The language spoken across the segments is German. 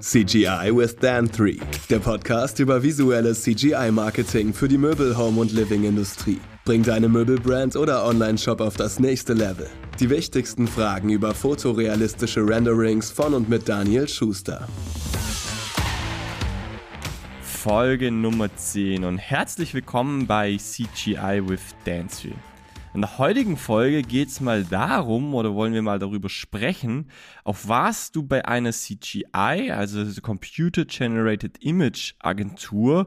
CGI with Dan 3, der Podcast über visuelles CGI-Marketing für die Möbel-, Home- und Living-Industrie. Bring deine Möbelbrand oder Online-Shop auf das nächste Level. Die wichtigsten Fragen über fotorealistische Renderings von und mit Daniel Schuster. Folge Nummer 10 und herzlich willkommen bei CGI with Dan 3. In der heutigen Folge geht es mal darum, oder wollen wir mal darüber sprechen, auf was du bei einer CGI, also Computer Generated Image Agentur,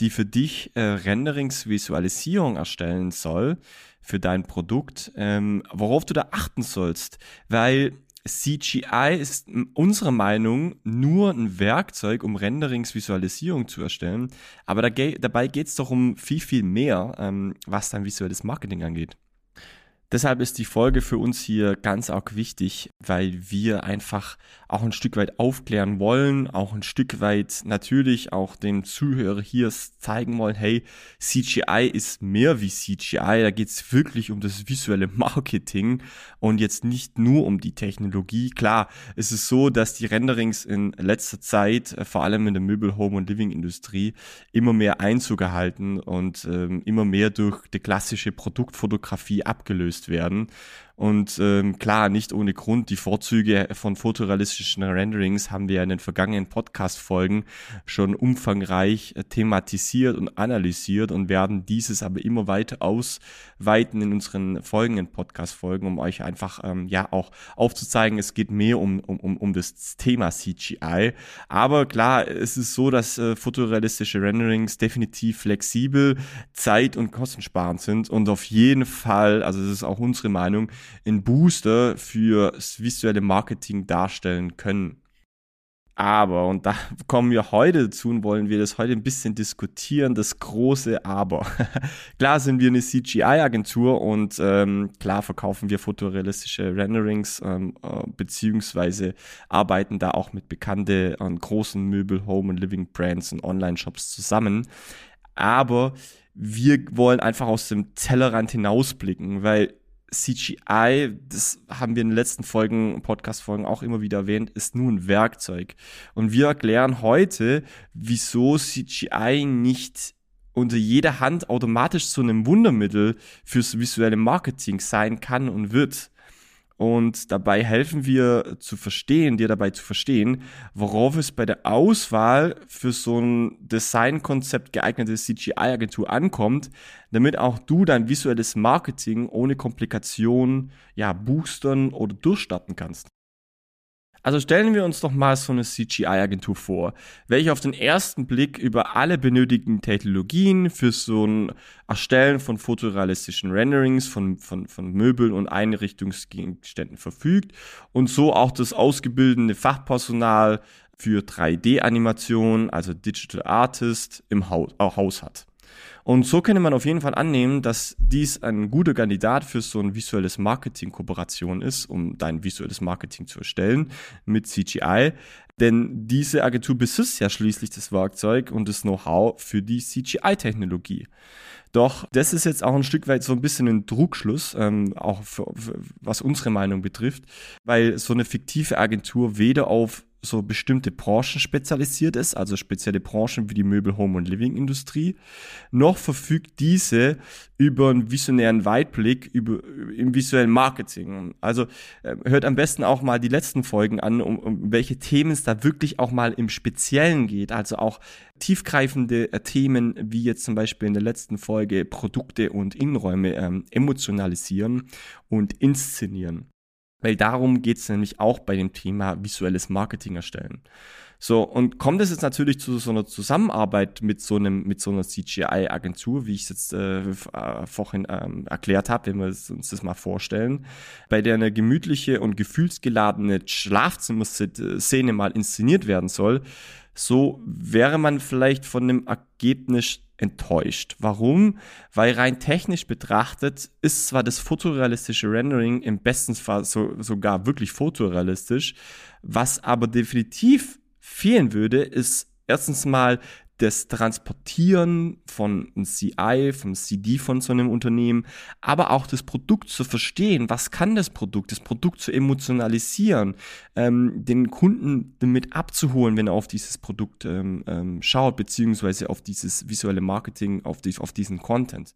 die für dich äh, Renderings-Visualisierung erstellen soll, für dein Produkt, ähm, worauf du da achten sollst. Weil CGI ist unserer Meinung nur ein Werkzeug, um Renderings-Visualisierung zu erstellen. Aber dabei geht es doch um viel, viel mehr, ähm, was dein visuelles Marketing angeht. Deshalb ist die Folge für uns hier ganz arg wichtig, weil wir einfach auch ein Stück weit aufklären wollen, auch ein Stück weit natürlich auch dem Zuhörer hier zeigen wollen, hey, CGI ist mehr wie CGI, da geht's wirklich um das visuelle Marketing und jetzt nicht nur um die Technologie. Klar, es ist so, dass die Renderings in letzter Zeit, äh, vor allem in der Möbel-, Home- und Living-Industrie, immer mehr Einzug erhalten und ähm, immer mehr durch die klassische Produktfotografie abgelöst gelöst werden. Und ähm, klar, nicht ohne Grund, die Vorzüge von fotorealistischen Renderings haben wir ja in den vergangenen Podcast-Folgen schon umfangreich äh, thematisiert und analysiert und werden dieses aber immer weiter ausweiten in unseren folgenden Podcast-Folgen, um euch einfach ähm, ja auch aufzuzeigen, es geht mehr um, um, um das Thema CGI. Aber klar, es ist so, dass äh, fotorealistische Renderings definitiv flexibel, zeit- und kostensparend sind und auf jeden Fall, also das ist auch unsere Meinung, ein Booster fürs visuelle Marketing darstellen können. Aber, und da kommen wir heute dazu und wollen wir das heute ein bisschen diskutieren, das große Aber. klar sind wir eine CGI-Agentur und ähm, klar verkaufen wir fotorealistische Renderings, ähm, äh, beziehungsweise arbeiten da auch mit bekannten und großen Möbel, Home und Living Brands und Online-Shops zusammen. Aber wir wollen einfach aus dem Tellerrand hinausblicken, weil CGI, das haben wir in den letzten Folgen, Podcast-Folgen auch immer wieder erwähnt, ist nur ein Werkzeug. Und wir erklären heute, wieso CGI nicht unter jeder Hand automatisch zu einem Wundermittel fürs visuelle Marketing sein kann und wird. Und dabei helfen wir zu verstehen, dir dabei zu verstehen, worauf es bei der Auswahl für so ein Designkonzept geeignete CGI-Agentur ankommt, damit auch du dein visuelles Marketing ohne Komplikationen ja boostern oder durchstarten kannst. Also stellen wir uns doch mal so eine CGI-Agentur vor, welche auf den ersten Blick über alle benötigten Technologien für so ein Erstellen von fotorealistischen Renderings von, von, von Möbeln und Einrichtungsgegenständen verfügt und so auch das ausgebildete Fachpersonal für 3D-Animation, also Digital Artist, im Haus, auch Haus hat. Und so könnte man auf jeden Fall annehmen, dass dies ein guter Kandidat für so ein visuelles Marketing-Kooperation ist, um dein visuelles Marketing zu erstellen mit CGI. Denn diese Agentur besitzt ja schließlich das Werkzeug und das Know-how für die CGI-Technologie. Doch das ist jetzt auch ein Stück weit so ein bisschen ein Trugschluss, ähm, auch für, für, was unsere Meinung betrifft, weil so eine fiktive Agentur weder auf so bestimmte Branchen spezialisiert ist, also spezielle Branchen wie die Möbel-, Home- und Living-Industrie, noch verfügt diese über einen visionären Weitblick über, im visuellen Marketing. Also äh, hört am besten auch mal die letzten Folgen an, um, um welche Themen es da wirklich auch mal im Speziellen geht, also auch tiefgreifende äh, Themen wie jetzt zum Beispiel in der letzten Folge Produkte und Innenräume ähm, emotionalisieren und inszenieren. Weil darum geht es nämlich auch bei dem Thema visuelles Marketing erstellen. So, und kommt es jetzt natürlich zu so einer Zusammenarbeit mit so einem, mit so einer CGI-Agentur, wie ich es jetzt äh, äh, vorhin ähm, erklärt habe, wenn wir uns das mal vorstellen, bei der eine gemütliche und gefühlsgeladene Schlafzimmerszene mal inszeniert werden soll, so wäre man vielleicht von dem Ergebnis enttäuscht. Warum? Weil rein technisch betrachtet ist zwar das fotorealistische Rendering im besten Fall so, sogar wirklich fotorealistisch, was aber definitiv fehlen würde, ist erstens mal das Transportieren von CI, vom CD von so einem Unternehmen, aber auch das Produkt zu verstehen. Was kann das Produkt? Das Produkt zu emotionalisieren, ähm, den Kunden damit abzuholen, wenn er auf dieses Produkt ähm, ähm, schaut, beziehungsweise auf dieses visuelle Marketing, auf, die, auf diesen Content.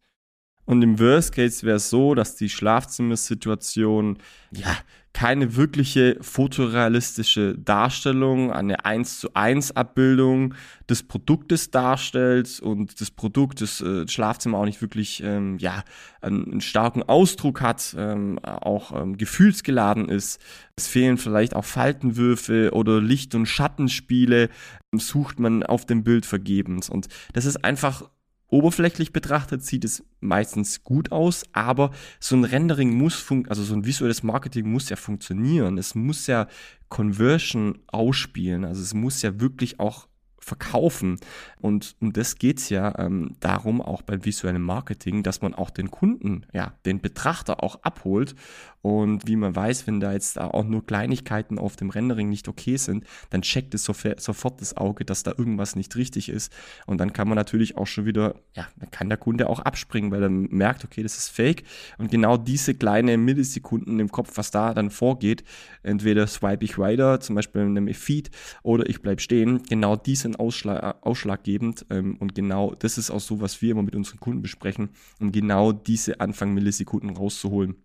Und im Worst Case wäre es so, dass die Schlafzimmersituation ja keine wirkliche fotorealistische Darstellung, eine 1 zu 1 Abbildung des Produktes darstellt und das Produkt, das äh, Schlafzimmer auch nicht wirklich ähm, ja, einen, einen, starken Ausdruck hat, ähm, auch ähm, gefühlsgeladen ist. Es fehlen vielleicht auch Faltenwürfe oder Licht- und Schattenspiele, sucht man auf dem Bild vergebens. Und das ist einfach Oberflächlich betrachtet sieht es meistens gut aus, aber so ein Rendering muss fun also so ein visuelles Marketing muss ja funktionieren. Es muss ja Conversion ausspielen. Also es muss ja wirklich auch verkaufen. Und um das geht's ja ähm, darum, auch beim visuellen Marketing, dass man auch den Kunden, ja, den Betrachter auch abholt. Und wie man weiß, wenn da jetzt auch nur Kleinigkeiten auf dem Rendering nicht okay sind, dann checkt es sofort das Auge, dass da irgendwas nicht richtig ist. Und dann kann man natürlich auch schon wieder, ja, dann kann der Kunde auch abspringen, weil er merkt, okay, das ist fake. Und genau diese kleine Millisekunden im Kopf, was da dann vorgeht, entweder swipe ich weiter, zum Beispiel in einem Feed, oder ich bleib stehen, genau diese sind ausschlag, ausschlaggebend ähm, und genau das ist auch so, was wir immer mit unseren Kunden besprechen, um genau diese Anfang Millisekunden rauszuholen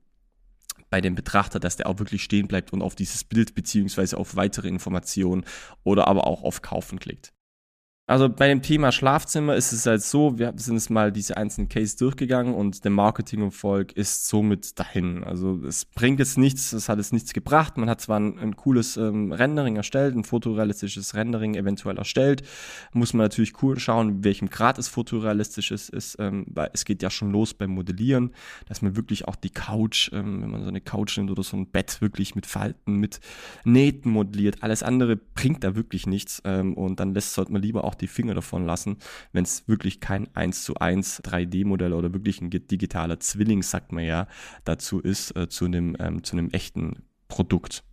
bei dem Betrachter, dass der auch wirklich stehen bleibt und auf dieses Bild beziehungsweise auf weitere Informationen oder aber auch auf Kaufen klickt. Also bei dem Thema Schlafzimmer ist es halt so, wir sind jetzt mal diese einzelnen Case durchgegangen und der Marketingerfolg ist somit dahin. Also es bringt jetzt nichts, es hat jetzt nichts gebracht. Man hat zwar ein, ein cooles ähm, Rendering erstellt, ein fotorealistisches Rendering eventuell erstellt. Muss man natürlich cool schauen, welchem Grad es fotorealistisch ist, ist ähm, weil es geht ja schon los beim Modellieren, dass man wirklich auch die Couch, ähm, wenn man so eine Couch nimmt oder so ein Bett wirklich mit Falten, mit Nähten modelliert. Alles andere bringt da wirklich nichts ähm, und dann lässt sollte man lieber auch die Finger davon lassen, wenn es wirklich kein 1 zu 1 3D-Modell oder wirklich ein digitaler Zwilling, sagt man ja, dazu ist, äh, zu, einem, ähm, zu einem echten Produkt.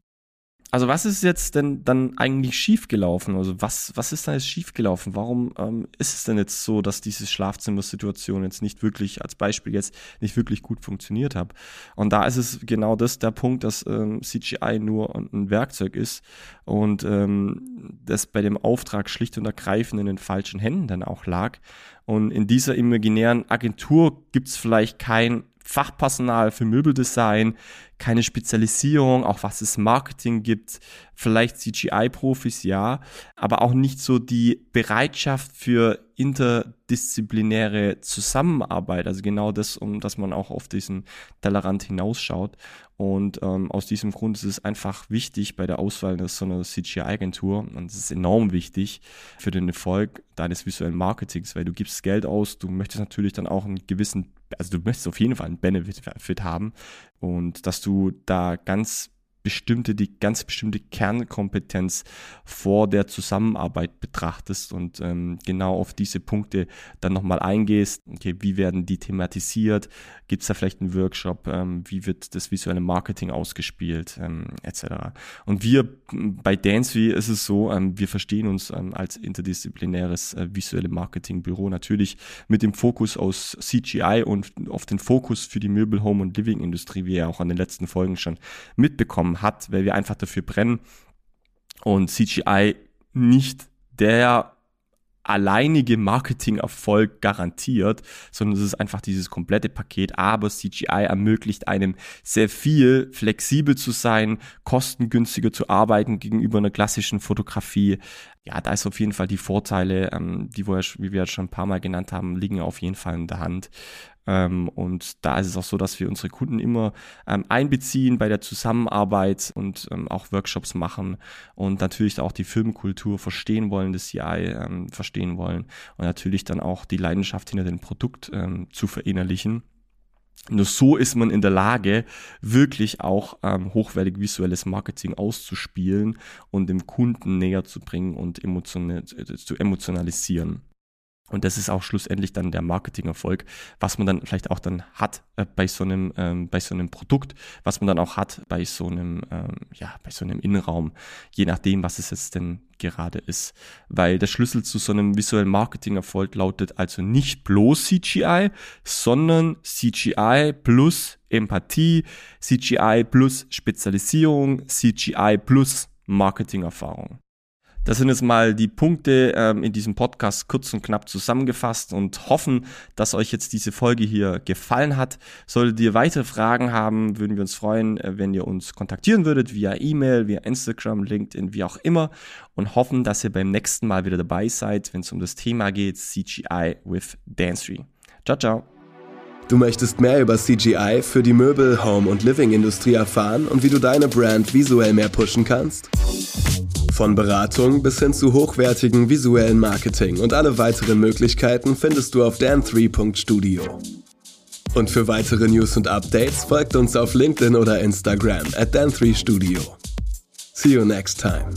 Also was ist jetzt denn dann eigentlich schiefgelaufen? Also was, was ist da jetzt schiefgelaufen? Warum ähm, ist es denn jetzt so, dass diese Schlafzimmersituation jetzt nicht wirklich, als Beispiel jetzt, nicht wirklich gut funktioniert hat? Und da ist es genau das der Punkt, dass ähm, CGI nur ein Werkzeug ist und ähm, das bei dem Auftrag schlicht und ergreifend in den falschen Händen dann auch lag. Und in dieser imaginären Agentur gibt es vielleicht kein Fachpersonal für Möbeldesign, keine Spezialisierung, auch was es Marketing gibt, vielleicht CGI-Profis, ja, aber auch nicht so die Bereitschaft für interdisziplinäre Zusammenarbeit, also genau das, um dass man auch auf diesen Tellerrand hinausschaut. Und ähm, aus diesem Grund ist es einfach wichtig bei der Auswahl so einer CGI-Agentur, und es ist enorm wichtig für den Erfolg deines visuellen Marketings, weil du gibst Geld aus, du möchtest natürlich dann auch einen gewissen, also du möchtest auf jeden Fall einen Benefit haben und dass du da ganz bestimmte, die ganz bestimmte Kernkompetenz vor der Zusammenarbeit betrachtest und ähm, genau auf diese Punkte dann nochmal eingehst. Okay, wie werden die thematisiert? Gibt es da vielleicht einen Workshop? Ähm, wie wird das visuelle Marketing ausgespielt? Ähm, etc. Und wir bei Dancevy ist es so, ähm, wir verstehen uns ähm, als interdisziplinäres äh, visuelle Marketingbüro natürlich mit dem Fokus aus CGI und auf den Fokus für die Möbel, Home und Living Industrie, wie ihr auch an den letzten Folgen schon mitbekommen hat, weil wir einfach dafür brennen und CGI nicht der alleinige Marketingerfolg garantiert, sondern es ist einfach dieses komplette Paket. Aber CGI ermöglicht einem sehr viel flexibel zu sein, kostengünstiger zu arbeiten gegenüber einer klassischen Fotografie. Ja, da ist auf jeden Fall die Vorteile, ähm, die wir, wie wir schon ein paar Mal genannt haben, liegen auf jeden Fall in der Hand. Ähm, und da ist es auch so, dass wir unsere Kunden immer ähm, einbeziehen bei der Zusammenarbeit und ähm, auch Workshops machen und natürlich auch die Firmenkultur verstehen wollen, das CI ähm, verstehen wollen und natürlich dann auch die Leidenschaft hinter dem Produkt ähm, zu verinnerlichen. Nur so ist man in der Lage, wirklich auch ähm, hochwertig visuelles Marketing auszuspielen und dem Kunden näher zu bringen und emotional, äh, zu emotionalisieren. Und das ist auch schlussendlich dann der Marketingerfolg, was man dann vielleicht auch dann hat äh, bei so einem ähm, bei so einem Produkt, was man dann auch hat bei so einem ähm, ja bei so einem Innenraum, je nachdem, was es jetzt denn gerade ist. Weil der Schlüssel zu so einem visuellen Marketingerfolg lautet also nicht bloß CGI, sondern CGI plus Empathie, CGI plus Spezialisierung, CGI plus Marketingerfahrung. Das sind jetzt mal die Punkte ähm, in diesem Podcast kurz und knapp zusammengefasst und hoffen, dass euch jetzt diese Folge hier gefallen hat. Solltet ihr weitere Fragen haben, würden wir uns freuen, äh, wenn ihr uns kontaktieren würdet via E-Mail, via Instagram, LinkedIn, wie auch immer und hoffen, dass ihr beim nächsten Mal wieder dabei seid, wenn es um das Thema geht, CGI with Dancery. Ciao, ciao. Du möchtest mehr über CGI für die Möbel-, Home- und Living-Industrie erfahren und wie du deine Brand visuell mehr pushen kannst? Von Beratung bis hin zu hochwertigen visuellen Marketing und alle weiteren Möglichkeiten findest du auf dan3.studio. Und für weitere News und Updates folgt uns auf LinkedIn oder Instagram at dan3studio. See you next time.